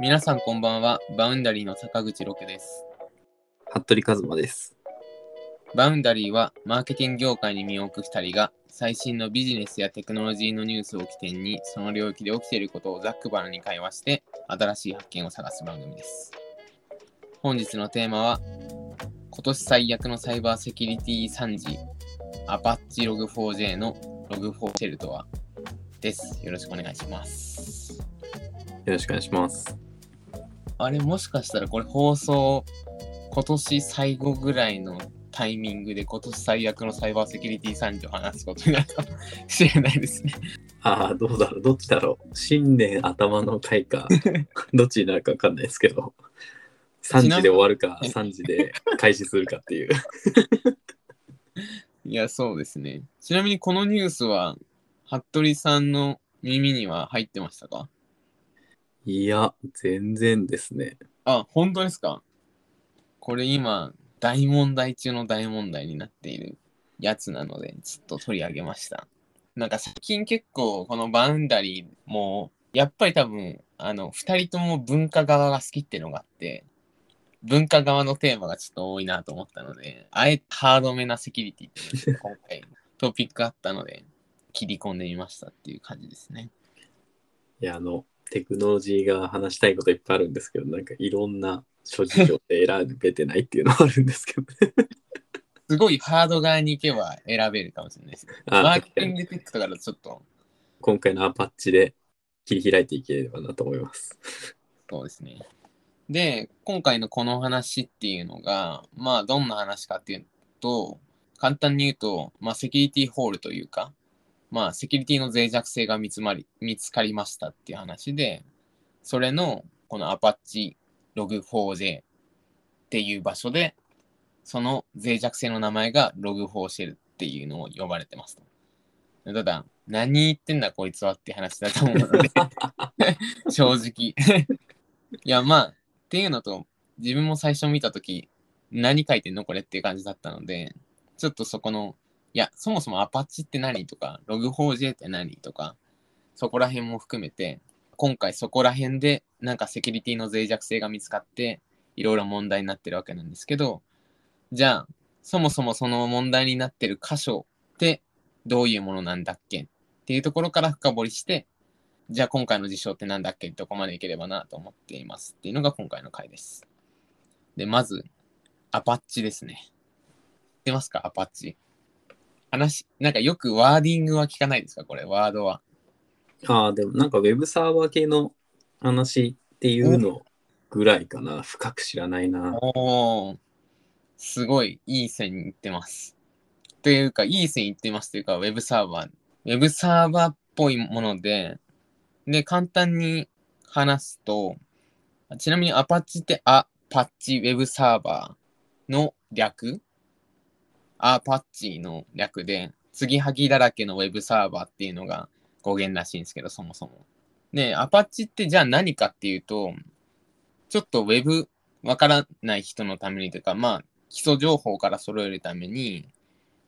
皆さんこんばんは。バウンダリーの坂口六です。服部一馬です。バウンダリーはマーケティング業界に身を置く2人が最新のビジネスやテクノロジーのニュースを起点にその領域で起きていることをざっくばらんに会話して新しい発見を探す番組です。本日のテーマは今年最悪のサイバーセキュリティ惨事アパッチログ 4j のログ4シェルとはです。よろしくお願いします。よろしくお願いします。あれもしかしたらこれ放送今年最後ぐらいのタイミングで今年最悪のサイバーセキュリティ惨事を話すことになるかもしれないですね。ああ、どうだろう、どっちだろう。新年頭の回か、どっちになるかわかんないですけど、3時で終わるか、3時で開始するかっていう。いや、そうですね。ちなみにこのニュースは、服部さんの耳には入ってましたか？いや、全然ですね。あ、本当ですか？これ今、大問題中の大問題になっているやつなので、ちょっと取り上げました。なんか最近結構このバウンダリーも、やっぱり多分、あの、二人とも文化側が好きっていうのがあって、文化側のテーマがちょっと多いなと思ったので、あえてハードめなセキュリティって今回 トピックあったので、切り込んでみましたっていう感じですね。いや、あの、テクノロジーが話したいこといっぱいあるんですけど、なんかいろんな諸事情で選べてないっていうのはあるんですけどね。すごいハード側に行けば選べるかもしれないですマーケティングテックとかだとちょっと、今回のアパッチで切り開いていければなと思います。そうですね。で、今回のこの話っていうのが、まあ、どんな話かっていうと、簡単に言うと、まあ、セキュリティホールというか、まあ、セキュリティの脆弱性が見つまり見つかりましたっていう話で、それの、このアパッチログ 4j っていう場所で、その脆弱性の名前がログ4シェルっていうのを呼ばれてますと。ただ、何言ってんだこいつはって話だと思うので、正直。いや、まあ、っていうのと、自分も最初見たとき、何書いてんのこれっていう感じだったので、ちょっとそこの、いや、そもそもアパッチって何とか、ログ 4j って何とか、そこら辺も含めて、今回そこら辺でなんかセキュリティの脆弱性が見つかって、いろいろ問題になってるわけなんですけど、じゃあ、そもそもその問題になってる箇所ってどういうものなんだっけ？っていうところから深掘りして、じゃあ今回の事象ってなんだっけ？どこまでいければなと思っていますっていうのが今回の回です。で、まず、アパッチですね。知ってますか？アパッチ。話、なんかよくワーディングは聞かないですか？これ、ワードは。ああ、でもなんかウェブサーバー系の話っていうのぐらいかな。深く知らないな。おー、すごいいい線に行ってます。というか、いい線に行ってますというか、ウェブサーバー。ウェブサーバーっぽいもので、で、簡単に話すと、ちなみにアパッチってアパッチウェブサーバーの略アパッチの略で、継ぎはぎだらけのウェブサーバーっていうのが語源らしいんですけど、そもそも。で、アパッチってじゃあ何かっていうと、ちょっとウェブわからない人のためにというか、まあ、基礎情報から揃えるために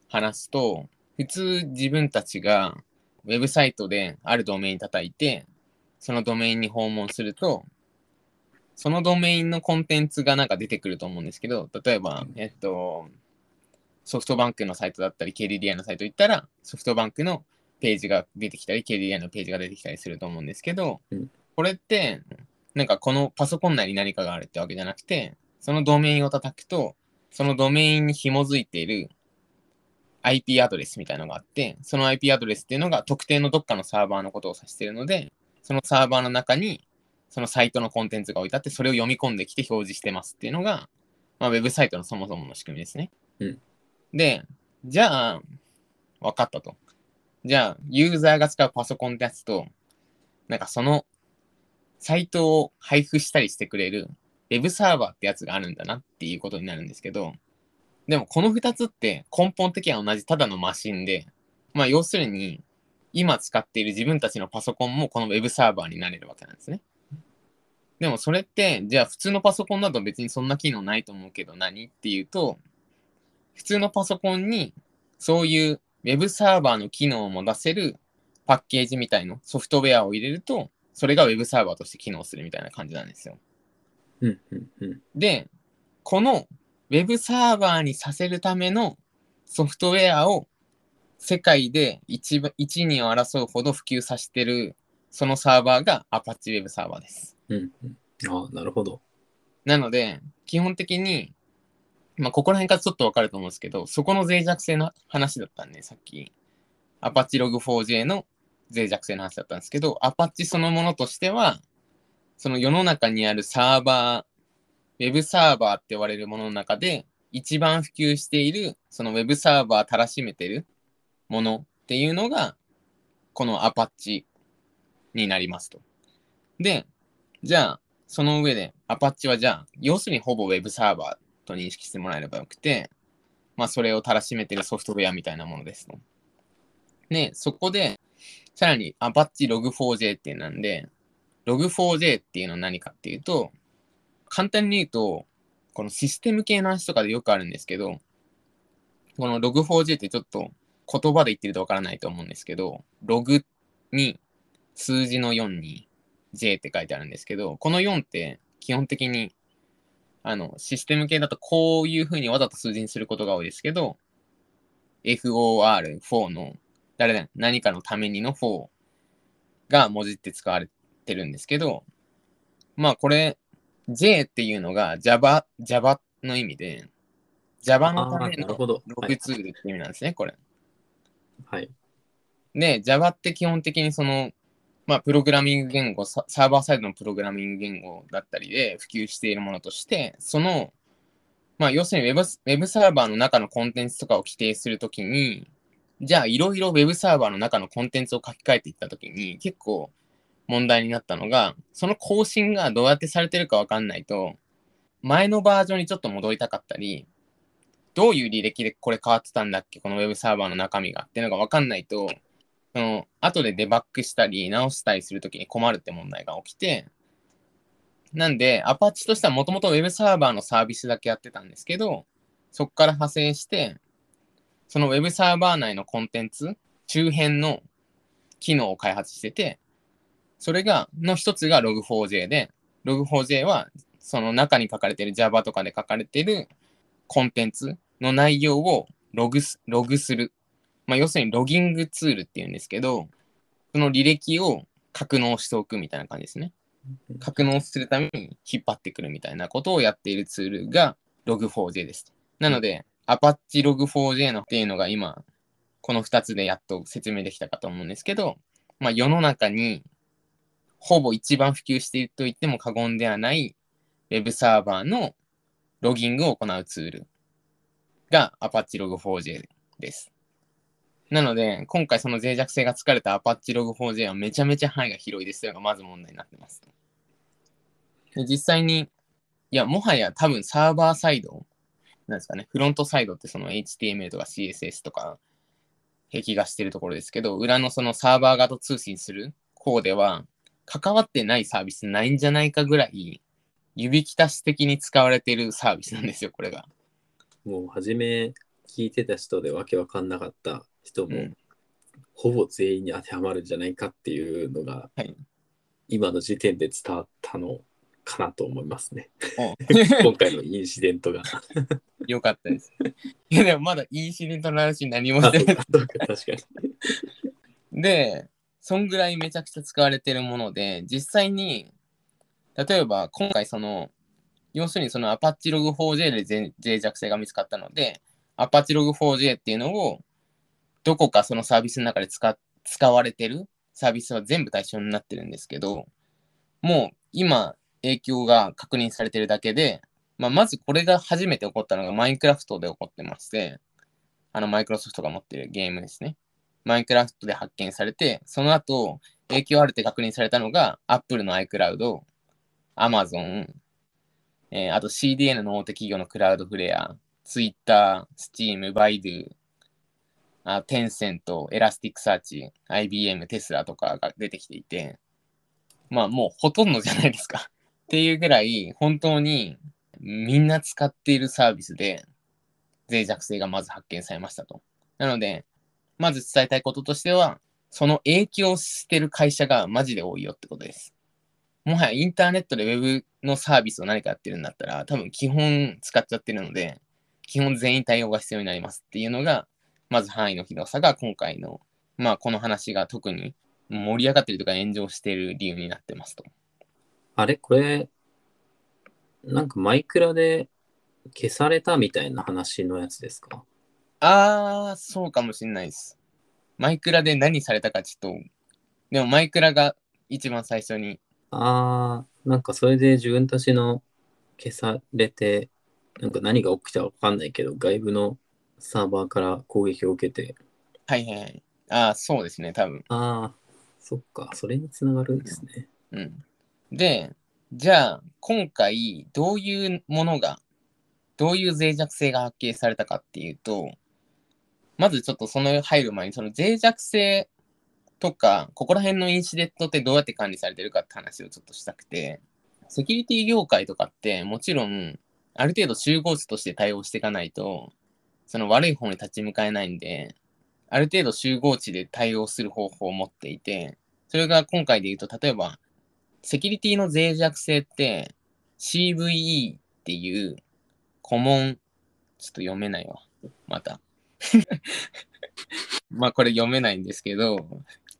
話すと、普通自分たちがウェブサイトであるドメイン叩いて、そのドメインに訪問すると、そのドメインのコンテンツがなんか出てくると思うんですけど、例えば、えっと、ソフトバンクのサイトだったり、KDDI のサイト行ったら、ソフトバンクのページが出てきたり、KDDI のページが出てきたりすると思うんですけど、うんこれって、なんかこのパソコン内に何かがあるってわけじゃなくて、そのドメインを叩くと、そのドメインに紐づいている IP アドレスみたいなのがあって、その IP アドレスっていうのが特定のどっかのサーバーのことを指しているので、そのサーバーの中にそのサイトのコンテンツが置いてあって、それを読み込んできて表示してますっていうのが、まあ、ウェブサイトのそもそもの仕組みですね。うんで、じゃあ、分かったと。じゃあ、ユーザーが使うパソコンってやつと、なんかそのサイトを配布したりしてくれるウェブサーバーってやつがあるんだなっていうことになるんですけど、でもこの2つって根本的には同じただのマシンで、まあ要するに今使っている自分たちのパソコンもこのウェブサーバーになれるわけなんですね。でもそれって、じゃあ普通のパソコンだと別にそんな機能ないと思うけど何っていうと、普通のパソコンにそういうウェブサーバーの機能も出せるパッケージみたいなソフトウェアを入れると、それが Web サーバーとして機能するみたいな感じなんですよ。うんうんうん。で、この Web サーバーにさせるためのソフトウェアを世界で一番一二を争うほど普及させてるそのサーバーが Apache Web サーバーです。うんうん。ああ、なるほど。なので、基本的に、まあ、ここら辺からちょっとわかると思うんですけど、そこの脆弱性の話だったんで、さっき、Apache Log4j の脆弱性の話だったんですけど、Apache そのものとしては、その世の中にあるサーバー、Web サーバーって言われるものの中で、一番普及している、その Web サーバーたらしめてるものっていうのが、この Apache になりますと。で、じゃあ、その上で、Apache はじゃあ、要するにほぼ Web サーバーと認識してもらえればよくて、まあ、それをたらしめてるソフトウェアみたいなものですと。で、そこで、さらに Apache Log4j ってなんで、Log4j っていうのは何かっていうと、簡単に言うと、このシステム系の話とかでよくあるんですけど、この Log4j ってちょっと言葉で言ってるとわからないと思うんですけど、ログに数字の4に J って書いてあるんですけど、この4って基本的にあのシステム系だとこういうふうにわざと数字にすることが多いですけど、FOR4 の誰だ何かのためにの4が文字って使われてるんですけど、まあこれ J っていうのが Java, Java の意味で、Java のためのほど。ロはいグツールって意味なんですね、これ。はい。で、Java って基本的にその、まあ、プログラミング言語、サーバーサイドのプログラミング言語だったりで普及しているものとして、その、まあ、要するに Web, Web サーバーの中のコンテンツとかを規定するときに、じゃあいろいろ Web サーバーの中のコンテンツを書き換えていったときに、結構問題になったのが、その更新がどうやってされてるかわかんないと、前のバージョンにちょっと戻りたかったり、どういう履歴でこれ変わってたんだっけ、この Web サーバーの中身がっていうのがわかんないと、その後でデバッグしたり直したりするときに困るって問題が起きて、なんで、アパッチとしてはもともと Web サーバーのサービスだけやってたんですけど、そこから派生して、その Web サーバー内のコンテンツ、周辺の機能を開発してて、それが、の一つが Log4j で、Log4j はその中に書かれてる Java とかで書かれてるコンテンツの内容をログすログする。まあ、要するにロギングツールっていうんですけど、その履歴を格納しておくみたいな感じですね。格納するために引っ張ってくるみたいなことをやっているツールが Log4j です。なので、Apache Log4j のっていうのが今、この2つでやっと説明できたかと思うんですけど、まあ、世の中にほぼ一番普及していると言っても過言ではない Web サーバーのロギングを行うツールが Apache Log4j です。なので、今回その脆弱性が疲れた Apache Log4j はめちゃめちゃ範囲が広いですよがまず問題になってます。で実際に、いや、もはや多分サーバーサイド、なんですかね、フロントサイドってその HTML とか CSS とか壁画してるところですけど、裏のそのサーバー側と通信する方では、関わってないサービスないんじゃないかぐらい、指きたし的に使われているサービスなんですよ、これが。もう初め聞いてた人でわけわかんなかった人も、うんほぼ全員に当てはまるんじゃないかっていうのが、はい今の時点で伝わったのかなと思いますね。お 今回のインシデントが。よかったです。いや、でもまだインシデントの話何もあしてない。確かに。で、そんぐらいめちゃくちゃ使われてるもので、実際に、例えば今回その、要するにその Apache Log4j で脆脆弱性が見つかったので、Apache Log4j っていうのを、どこかそのサービスの中で使使われてるサービスは全部対象になってるんですけど、もう今影響が確認されてるだけで、まあ、まずこれが初めて起こったのがマインクラフトで起こってまして、あのマイクロソフトが持ってるゲームですね。マインクラフトで発見されて、その後、影響あるって確認されたのが、Apple の iCloud、Amazon、えーあと CDN の大手企業の Cloudflare、Twitter、Steam、Baidu、あテンセント、 Elasticsearch、IBM、テスラとかが出てきていて、まあもうほとんどじゃないですか。っていうぐらい、本当にみんな使っているサービスで、脆弱性がまず発見されましたと。なので、まず伝えたいこととしては、その影響してる会社がマジで多いよってことです。もはやインターネットで Web のサービスを何かやってるんだったら、多分基本使っちゃってるので、基本全員対応が必要になりますっていうのが、まず範囲の広さが今回の、まあこの話が特に盛り上がってるとか炎上してる理由になってますと。あれ？これ、なんかマイクラで消されたみたいな話のやつですか？あー、そうかもしれないです。マイクラで何されたかちょっと、でもマイクラが一番最初に、あー、なんかそれで自分たちの消されて、なんか何が起きたかわかんないけど、外部のサーバーから攻撃を受けて、はいはいはい。あー、そうですね、多分。あー、そっか、それにつながるんですね。うん。で、じゃあ、今回、どういうものが、どういう脆弱性が発見されたかっていうと、まずちょっとその入る前に、その脆弱性とか、ここら辺のインシデントってどうやって管理されてるかって話をちょっとしたくて、セキュリティ業界とかって、もちろん、ある程度集合値として対応していかないと、その悪い方に立ち向かえないんで、ある程度集合値で対応する方法を持っていて、それが今回で言うと、例えば、セキュリティの脆弱性って CVE っていうコモン、ちょっと読めないわ。また。まあこれ読めないんですけど、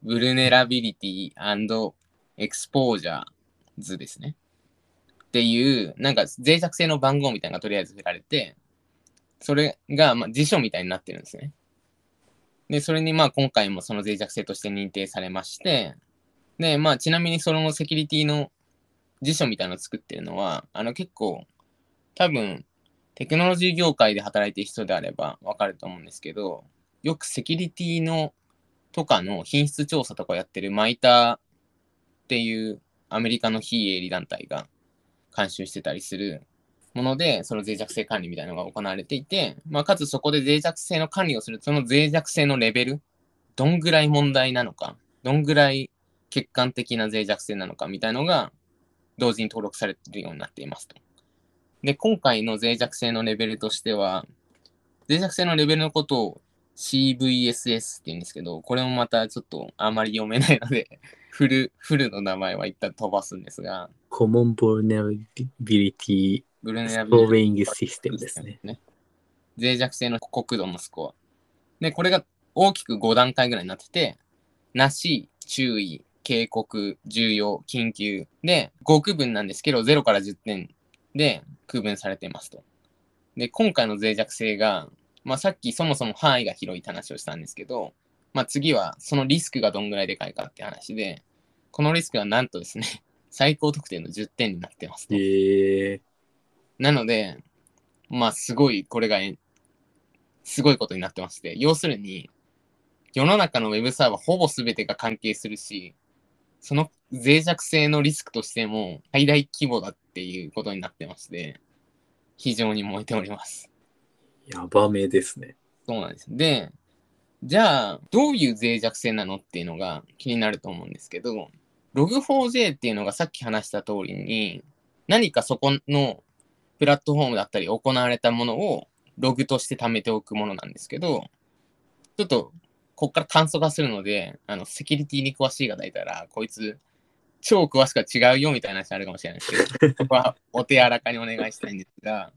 Vulnerability and Exposure 図ですね。っていう、なんか脆弱性の番号みたいなのがとりあえず振られて、それがまあ辞書みたいになってるんですね。で、それにまあ今回もその脆弱性として認定されまして、で、まあちなみにそのセキュリティの辞書みたいなのを作ってるのは、あの結構多分テクノロジー業界で働いてる人であればわかると思うんですけど、よくセキュリティのとかの品質調査とかやってるマイターっていうアメリカの非営利団体が監修してたりするもので、その脆弱性管理みたいなのが行われていて、まあ、かつそこで脆弱性の管理をする、その脆弱性のレベル、どんぐらい問題なのか、どんぐらい客観的な脆弱性なのかみたいのが同時に登録されているようになっていますと。で、今回の脆弱性のレベルとしては、脆弱性のレベルのことを CVSS って言うんですけど、これもまたちょっとあまり読めないので、フル、フルの名前は一旦飛ばすんですが、Common Vulnerability ブルネラビリ Scoring System ですね。ね。脆弱性の国度のスコア。で、これが大きく5段階ぐらいになってて、なし、注意、警告、重要、緊急で5区分なんですけど、0から10点で区分されていますと。で、今回の脆弱性が、まあさっきそもそも範囲が広いって話をしたんですけど、まあ次はそのリスクがどんぐらいでかいかって話で、このリスクはなんとですね、最高得点の10点になってますと。えー、なので、まあ、すごい、これがえ、すごいことになってまして、要するに、世の中のウェブサーバーほぼ全てが関係するし、その脆弱性のリスクとしても最大規模だっていうことになってまして、非常に燃えております。やばめですね。そうなんです。で、じゃあ、どういう脆弱性なのっていうのが気になると思うんですけど、Log4j っていうのがさっき話した通りに、何かそこのプラットフォームだったり行われたものをログとして貯めておくものなんですけど、ちょっと、こっから簡素化するので、あの、セキュリティに詳しい方いたら、こいつ、超詳しくは違うよみたいな話あるかもしれないですけど、そこはお手柔らかにお願いしたいんですが、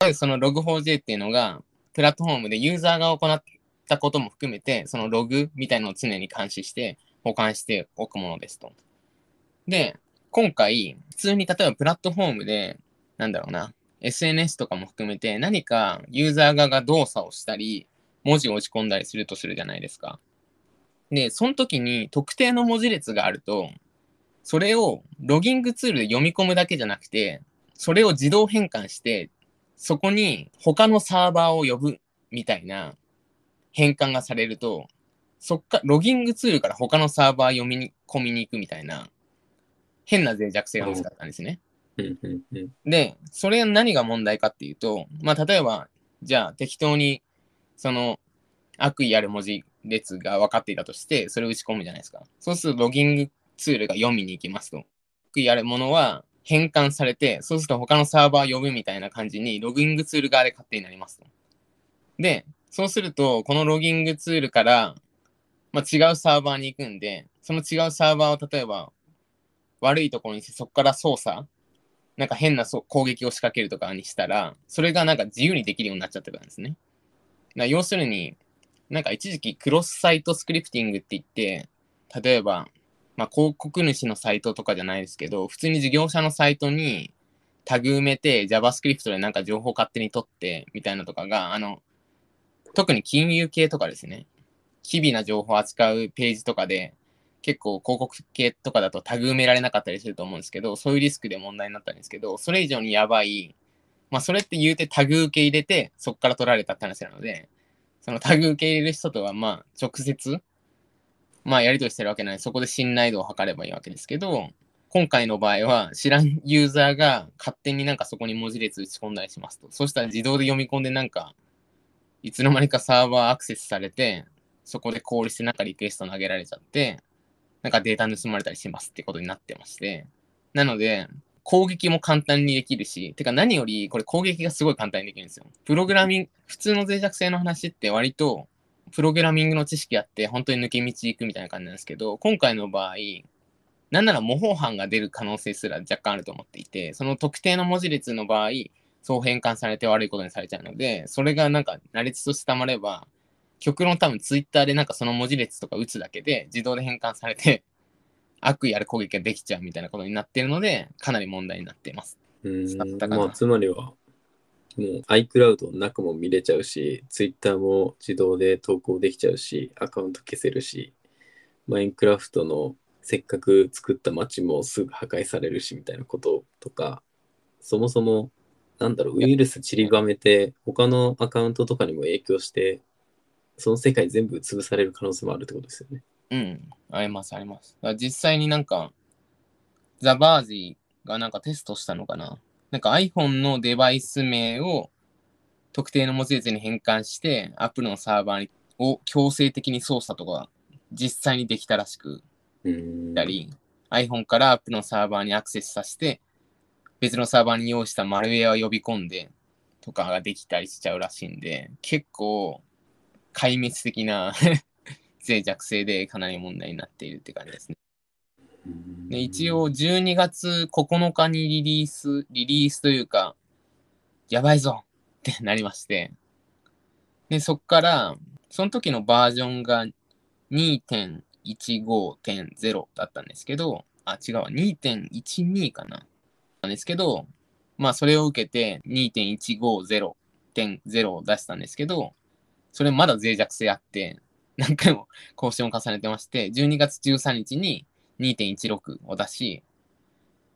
まずその Log4j っていうのが、プラットフォームでユーザーが行ったことも含めて、そのログみたいなのを常に監視して保管しておくものですと。で、今回、普通に例えばプラットフォームで、なんだろうな、SNS とかも含めて何かユーザー側が動作をしたり、文字を打ち込んだりするとするじゃないですか。で、その時に特定の文字列があると、それをロギングツールで読み込むだけじゃなくて、それを自動変換して、そこに他のサーバーを呼ぶみたいな変換がされると、そっか、ロギングツールから他のサーバー読み込みに行くみたいな、変な脆弱性が見つかったんですね。で、それ何が問題かっていうと、まあ、例えば、じゃあ適当に、その、悪意ある文字列が分かっていたとして、それを打ち込むじゃないですか。そうすると、ロギングツールが読みに行きますと。悪意あるものは変換されて、そうすると他のサーバー呼ぶみたいな感じに、ロギングツール側で勝手になりますと。で、そうすると、このロギングツールから、まあ、違うサーバーに行くんで、その違うサーバーを例えば悪いところにしてそこから操作、なんか変なそ攻撃を仕掛けるとかにしたら、それがなんか自由にできるようになっちゃってたんですね。だ要するに、なんか一時期クロスサイトスクリプティングって言って、例えば、まあ、広告主のサイトとかじゃないですけど、普通に事業者のサイトにタグ埋めて JavaScript でなんか情報勝手に取ってみたいなとかが、あの、特に金融系とかですね、機微な情報を扱うページとかで、結構広告系とかだとタグ埋められなかったりすると思うんですけど、そういうリスクで問題になったんですけど、それ以上にやばい、まあそれって言うてタグ受け入れて、そこから取られたって話なので、そのタグ受け入れる人とはまあ直接、まあやり取りしてるわけないそこで信頼度を測ればいいわけですけど、今回の場合は知らんユーザーが勝手になんかそこに文字列打ち込んだりしますと。そしたら自動で読み込んでなんか、いつの間にかサーバーアクセスされて、そこでコールしてなんかリクエスト投げられちゃって、なんかデータ盗まれたりしますってことになってまして。なので、攻撃も簡単にできるし、てか何よりこれ攻撃がすごい簡単にできるんですよ。プログラミング、普通の脆弱性の話って割とプログラミングの知識あって本当に抜け道行くみたいな感じなんですけど、今回の場合、なんなら模倣犯が出る可能性すら若干あると思っていて、その特定の文字列の場合、そう変換されて悪いことにされちゃうので、それがなんか、羅列としてたまれば、極論多分ツイッターでなんかその文字列とか打つだけで自動で変換されて、悪意ある攻撃ができちゃうみたいなことになっているので、かなり問題になっています。うんまあ、つまりは、もう iCloud の中も見れちゃうし、Twitter も自動で投稿できちゃうし、アカウント消せるし、マインクラフトのせっかく作った街もすぐ破壊されるしみたいなこととか、そもそも、なんだろう、ウイルス散りばめて、他のアカウントとかにも影響して、その世界全部潰される可能性もあるってことですよね。うん、あります、あります。実際になんか、ザ・バージーがなんかテストしたのかな。なんか iPhone のデバイス名を特定の文字列に変換して、Apple のサーバーを強制的に操作とか実際にできたらしく、たり、iPhone から App のサーバーにアクセスさせて、別のサーバーに用意したマルウェアを呼び込んでとかができたりしちゃうらしいんで、結構壊滅的な 脆弱性でかなり問題になっているって感じですね。で一応12月9日にリリース、リリースというか、やばいぞってなりまして、で、そっから、その時のバージョンが2.0 15.0だったんですけど、あ、違うわ、2.12かな。なんですけど、まあそれを受けて2.150.0を出したんですけど、それまだ脆弱性あって、何回も更新を重ねてまして、12月13日に2.16を出し、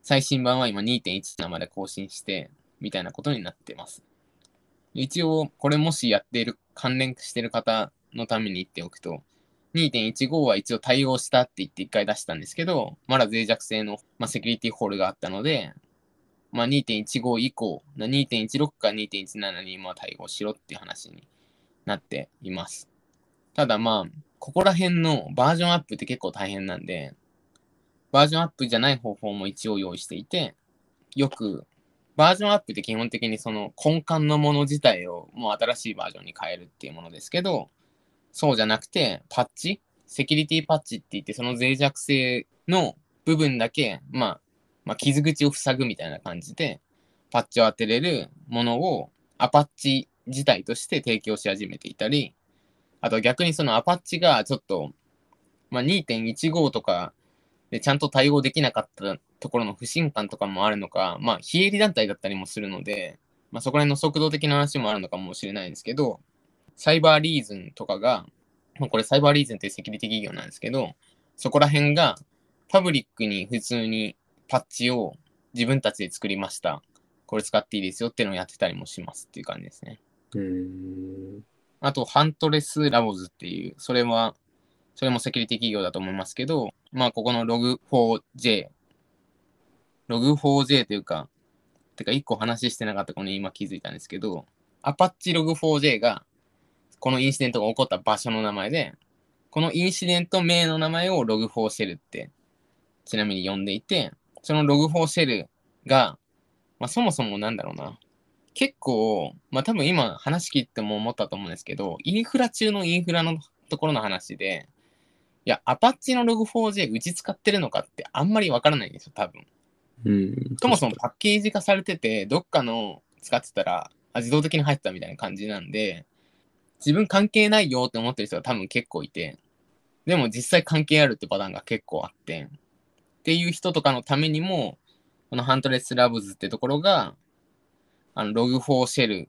最新版は今2.17まで更新して、みたいなことになってます。一応、これもしやっている、関連してる方のために言っておくと、2.15は一応対応したって言って一回出したんですけど、まだ脆弱性の、まあ、セキュリティホールがあったので、まあ、2.15以降、2.16か2.17に今対応しろっていう話になっています。ただまあ、ここら辺のバージョンアップって結構大変なんで、バージョンアップじゃない方法も一応用意していて、よく、バージョンアップって基本的にその根幹のもの自体をもう新しいバージョンに変えるっていうものですけど、そうじゃなくて、パッチセキュリティパッチって言って、その脆弱性の部分だけ、まあ、まあ、傷口を塞ぐみたいな感じで、パッチを当てれるものをアパッチ自体として提供し始めていたり、あと逆にそのアパッチがちょっと、まあ、2.15とかでちゃんと対応できなかったところの不信感とかもあるのか、まあ、非営利団体だったりもするので、まあ、そこら辺の速度的な話もあるのかもしれないんですけど、サイバーリーズンとかが、まあ、これサイバーリーズンってセキュリティ企業なんですけど、そこら辺がパブリックに普通にパッチを自分たちで作りました。これ使っていいですよっていうのをやってたりもしますっていう感じですね。あと、ハントレスラボズっていう、それは、それもセキュリティ企業だと思いますけど、まあ、ここの Log4j、Log4j というか、てか、一個話してなかったこの今気づいたんですけど、アパッチ Log4j がこのインシデントが起こった場所の名前で、このインシデント名の名前を log4 シェルってちなみに呼んでいて、その log4 シェルが、まあ、そもそもなんだろうな。結構、まあ多分今話聞いても思ったと思うんですけど、インフラ中のインフラのところの話で、や、アパッチの Log4j うち使ってるのかってあんまりわからないんですよ、多分。うん。そもそもパッケージ化されてて、どっかの使ってたら、あ自動的に入ってたみたいな感じなんで、自分関係ないよって思ってる人が多分結構いて、でも実際関係あるってパターンが結構あって、っていう人とかのためにも、このハントレスラブズってところが、あの、Log4 シェル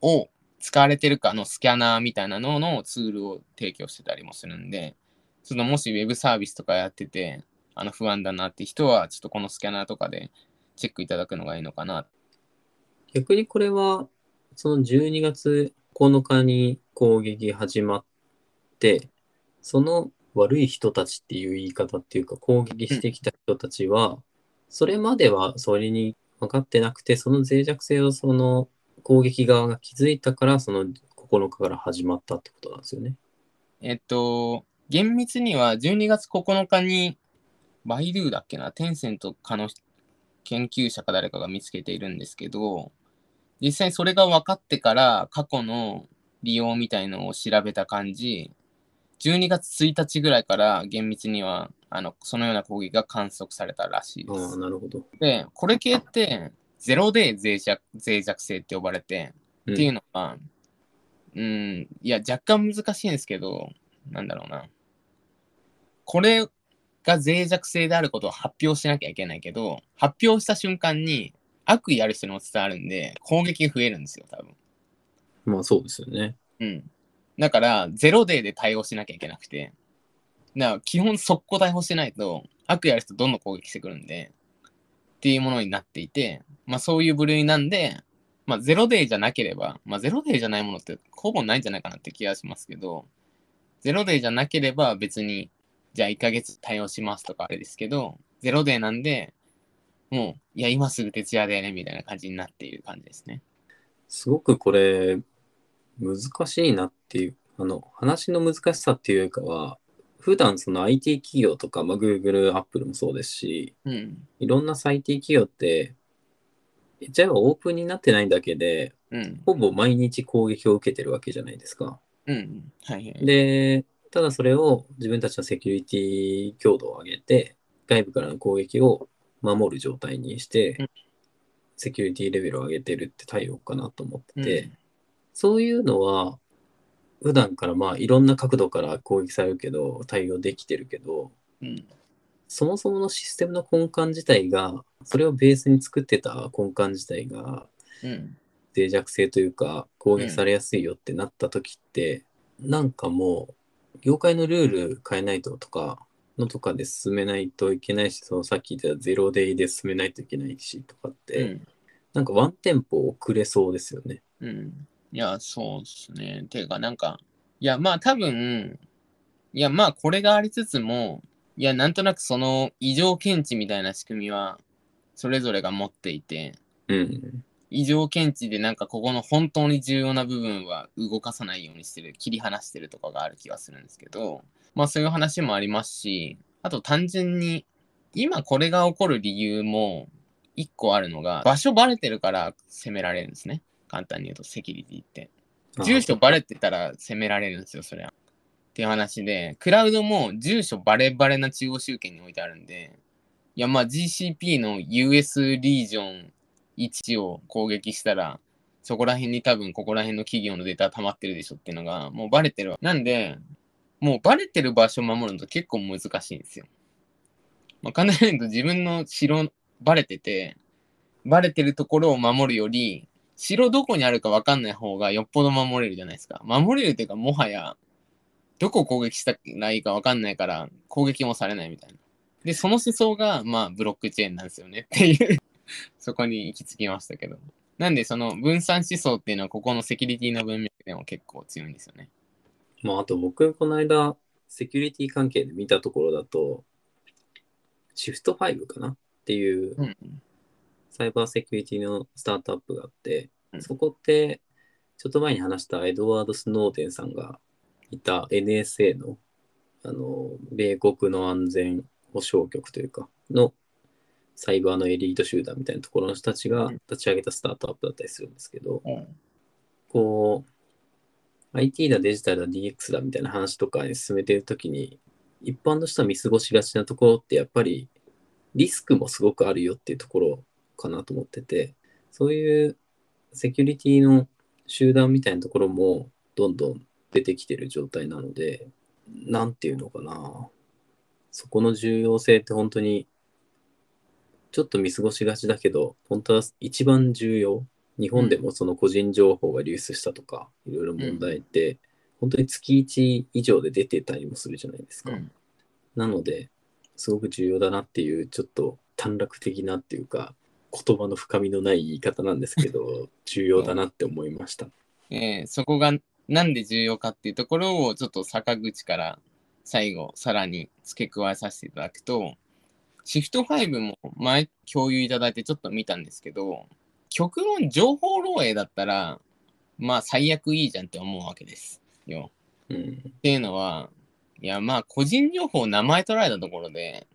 を使われてるかのスキャナーみたいなののツールを提供してたりもするんで、ちょっともしウェブサービスとかやってて、あの不安だなって人は、ちょっとこのスキャナーとかでチェックいただくのがいいのかな。逆にこれは、その12月9日に攻撃始まって、その悪い人たちっていう言い方っていうか、攻撃してきた人たちは、それまではそれに分かってなくて、その脆弱性をその攻撃側が気づいたから、その9日から始まったってことなんですよね。えっと、厳密には12月9日に、バイドゥだっけな、テンセントかの研究者か誰かが見つけているんですけど、実際それが分かってから過去の利用みたいのを調べた感じ、12月1日ぐらいから厳密にはあのそのような攻撃が観測されたらしいでああ、す。なるほど。で、これ系ってゼロで脆弱脆弱性って呼ばれて、うんっていうのは、うん、いや、若干難しいんですけど、なんだろうな。これが脆弱性であることを発表しなきゃいけないけど、発表した瞬間に悪意ある人にも伝わるんで、攻撃が増えるんですよ、多分。まあそうですよね。うん。だから、ゼロデーで対応しなきゃいけなくて、だから基本速攻対応してないと、悪意ある人どんどん攻撃してくるんで、っていうものになっていて、まあそういう部類なんで、まあゼロデーじゃなければ、まあゼロデーじゃないものってほぼないんじゃないかなって気がしますけど、ゼロデーじゃなければ別に、じゃあ1ヶ月対応しますとかあれですけど、ゼロデーなんで、もう、いや、今すぐ徹夜でね、みたいな感じになっている感じですね。すごくこれ、難しいなっていう、あの、話の難しさっていうよりかは、普段その IT 企業とか、まあ、Google、Apple もそうですし、うん。いろんな IT 企業って、じゃあオープンになってないだけで、うん。ほぼ毎日攻撃を受けてるわけじゃないですか。うん。はいはい。で、ただそれを自分たちのセキュリティ強度を上げて、外部からの攻撃を守る状態にして、うんセキュリティレベルを上げてるって対応かなと思ってて、うんそういうのは、普段からまあいろんな角度から攻撃されるけど、対応できてるけど、うん。そもそものシステムの根幹自体が、それをベースに作ってた根幹自体が、うん。脆弱性というか、攻撃されやすいよってなった時って、なんかもう、業界のルール変えないととか、のとかで進めないといけないし、そのさっき言ったゼロデイで進めないといけないしとかって、うん。なんかワンテンポ遅れそうですよね。うん。いや、そうですね。ていうか、なんか、いや、まあ多分、いや、まあこれがありつつも、いや、なんとなくその異常検知みたいな仕組みは、それぞれが持っていて、うん。異常検知でなんかここの本当に重要な部分は動かさないようにしてる、切り離してるとかがある気がするんですけど、まあそういう話もありますし、あと単純に、今これが起こる理由も、一個あるのが、場所バレてるから攻められるんですね。簡単に言うと、セキュリティって。住所バレてたら攻められるんですよ、そりゃ。っていう話で、クラウドも住所バレバレな中央集権に置いてあるんで、いや、まあ GCP の US リージョン1を攻撃したら、そこら辺に多分ここら辺の企業のデータ溜まってるでしょっていうのが、もうバレてるわ。なんで、もうバレてる場所を守るのと結構難しいんですよ。まあ、簡単に言うと自分の城バレてて、バレてるところを守るより、城どこにあるか分かんない方がよっぽど守れるじゃないですか。守れるっていうか、もはや、どこを攻撃したらいいか分かんないから、攻撃もされないみたいな。で、その思想が、まあ、ブロックチェーンなんですよねっていう そこに行き着きましたけど。なんで、その分散思想っていうのは、ここのセキュリティの文脈でも結構強いんですよね。まあ、あと僕、この間、セキュリティ関係で見たところだと、シフト5かなっていううん。サイバーセキュリティのスタートアップがあって、うんそこって、ちょっと前に話したエドワード・スノーデンさんがいた NSA の、あの、米国の安全保障局というか、のサイバーのエリート集団みたいなところの人たちがうん立ち上げたスタートアップだったりするんですけど、うん。こう、IT だ、デジタルだ、DX だみたいな話とかに進めてるときに、一般の人は見過ごしがちなところってやっぱりリスクもすごくあるよっていうところかなと思ってて、そういうセキュリティの集団みたいなところもどんどん出てきてる状態なので、なんていうのかな。そこの重要性って本当にちょっと見過ごしがちだけど、本当は一番重要。日本でもその個人情報が流出したとか、いろいろ問題って、本当に月1以上で出てたりもするじゃないですか。うんなので、すごく重要だなっていう、ちょっと短絡的なっていうか、言葉の深みのない言い方なんですけど、重要だなって思いました。えーそこがなんで重要かっていうところをちょっと坂口から最後さらに付け加えさせていただくと、シフト5も前共有いただいてちょっと見たんですけど、極論情報漏洩だったら、まあ最悪いいじゃんって思うわけですよ。うん。っていうのは、いやまあ個人情報名前取られたところで、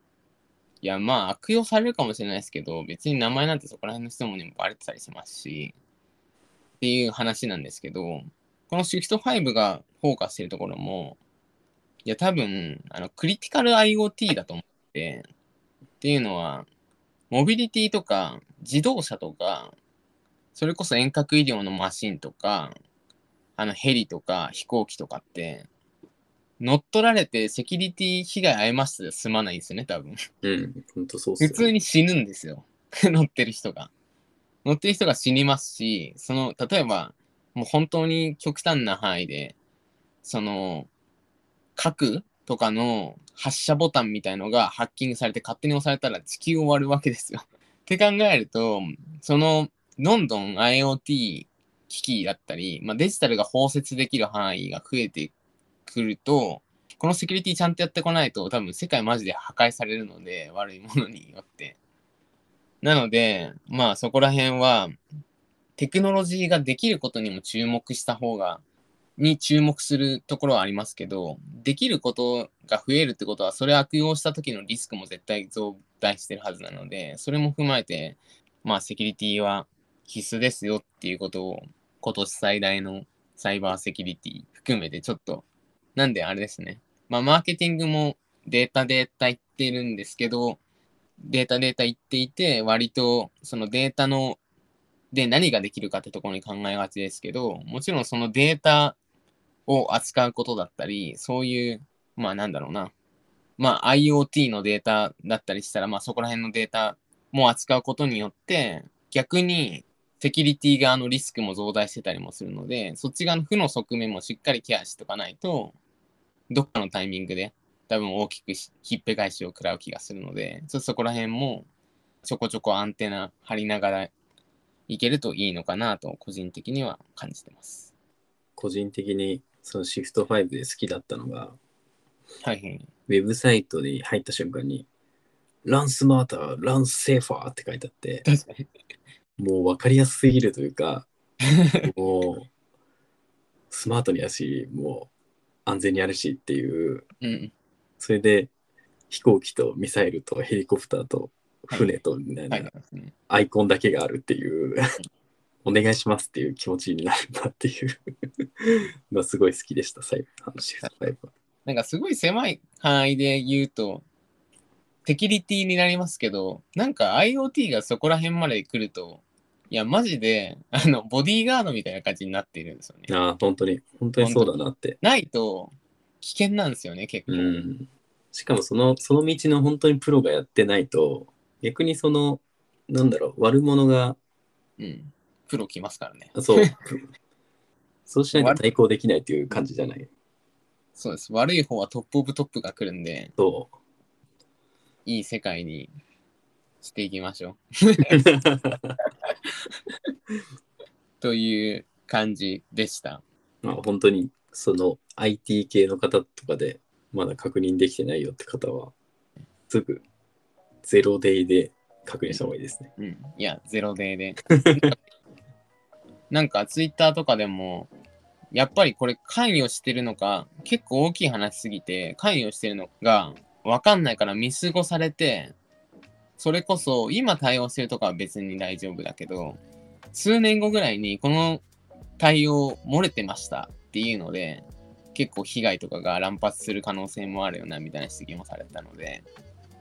いやまあ悪用されるかもしれないですけど、別に名前なんてそこら辺の人もにもバレてたりしますし、っていう話なんですけど、この Shift5 がフォーカスしてるところも、いや多分、あの、クリティカル IoT だと思って、っていうのは、モビリティとか自動車とか、それこそ遠隔医療のマシンとか、あのヘリとか飛行機とかって、乗っ取られてセキュリティ被害遭います？で済まないんですよね、多分。うん。本当そうっすよ普通に死ぬんですよ。乗ってる人が。乗ってる人が死にますし、その、例えば、もう本当に極端な範囲で、その、核とかの発射ボタンみたいのがハッキングされて勝手に押されたら地球終わるわけですよ。って考えると、その、どんどん IoT 機器だったり、まあ、デジタルが包摂できる範囲が増えてくると、このセキュリティちゃんとやってこないと多分世界マジで破壊されるので、悪いものによって。なので、まあそこら辺は、テクノロジーができることにも注目した方が、に注目するところはありますけど、できることが増えるってことは、それ悪用した時のリスクも絶対増大してるはずなので、それも踏まえて、まあセキュリティは必須ですよっていうことを、今年最大のサイバーセキュリティ含めてちょっと、なんであれですね。まあマーケティングもデータデータ言ってるんですけど、データデータ言っていて、割とそのデータの、で何ができるかってところに考えがちですけど、もちろんそのデータを扱うことだったり、そういう、まあなんだろうな、まあ IoT のデータだったりしたら、まあそこら辺のデータも扱うことによって、逆にセキュリティ側のリスクも増大してたりもするので、そっち側の負の側面もしっかりケアしておかないと、どっかのタイミングで多分大きくしひっぺ返しを食らう気がするので、そこら辺もちょこちょこアンテナ張りながらいけるといいのかなと個人的には感じてます。個人的にそのシフト5で好きだったのが、はいはい。ウェブサイトに入った瞬間に、ランスマーター、ランセーファーって書いてあって、確かに。もう分かりやすすぎるというか、もう、スマートにやるし、もう安全にやるしっていう、うん。それで飛行機とミサイルとヘリコプターと船とみたいはいな。アイコンだけがあるっていう、お願いしますっていう気持ちになるなっていうのがすごい好きでした、最後のシフト5は。なんかすごい狭い範囲で言うと、テキュリティになりますけど、なんか IoT がそこら辺まで来ると、いや、マジで、あの、ボディーガードみたいな感じになっているんですよね。ああ、本当に、本当にそうだなって。ないと、危険なんですよね、結構。うん。しかもその、その道の本当にプロがやってないと、逆にその、なんだろう、悪者が、うん。プロ来ますからね。そう、そうしないと対抗できないっていう感じじゃない？そうです。悪い方はトップオブトップが来るんで、そいい世界にしていきましょう。という感じでした。う。まあ本当に、その IT 系の方とかで、まだ確認できてないよって方は、すぐ、ゼロデイで確認した方がいいですね。うん。いや、ゼロデーで。なんかツイッターとかでも、やっぱりこれ関与してるのか、結構大きい話すぎて、関与してるのがわかんないから見過ごされて、それこそ今対応してるとかは別に大丈夫だけど、数年後ぐらいにこの対応漏れてましたっていうので、結構被害とかが乱発する可能性もあるよなみたいな指摘もされたので、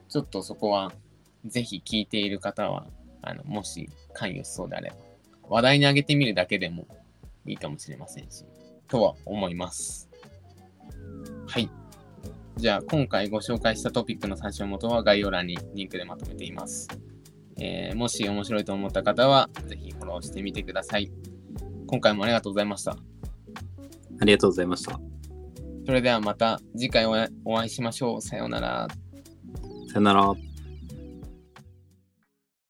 ちょっとそこはぜひ聞いている方は、あのもし関与しそうであれば、話題に上げてみるだけでもいいかもしれませんし、とは思います。はい。じゃあ、今回ご紹介したトピックの参照元は概要欄にリンクでまとめています。えーもし面白いと思った方は、ぜひフォローしてみてください。今回もありがとうございました。ありがとうございました。それではまた次回お会いお会いしましょう。さようなら。さよなら。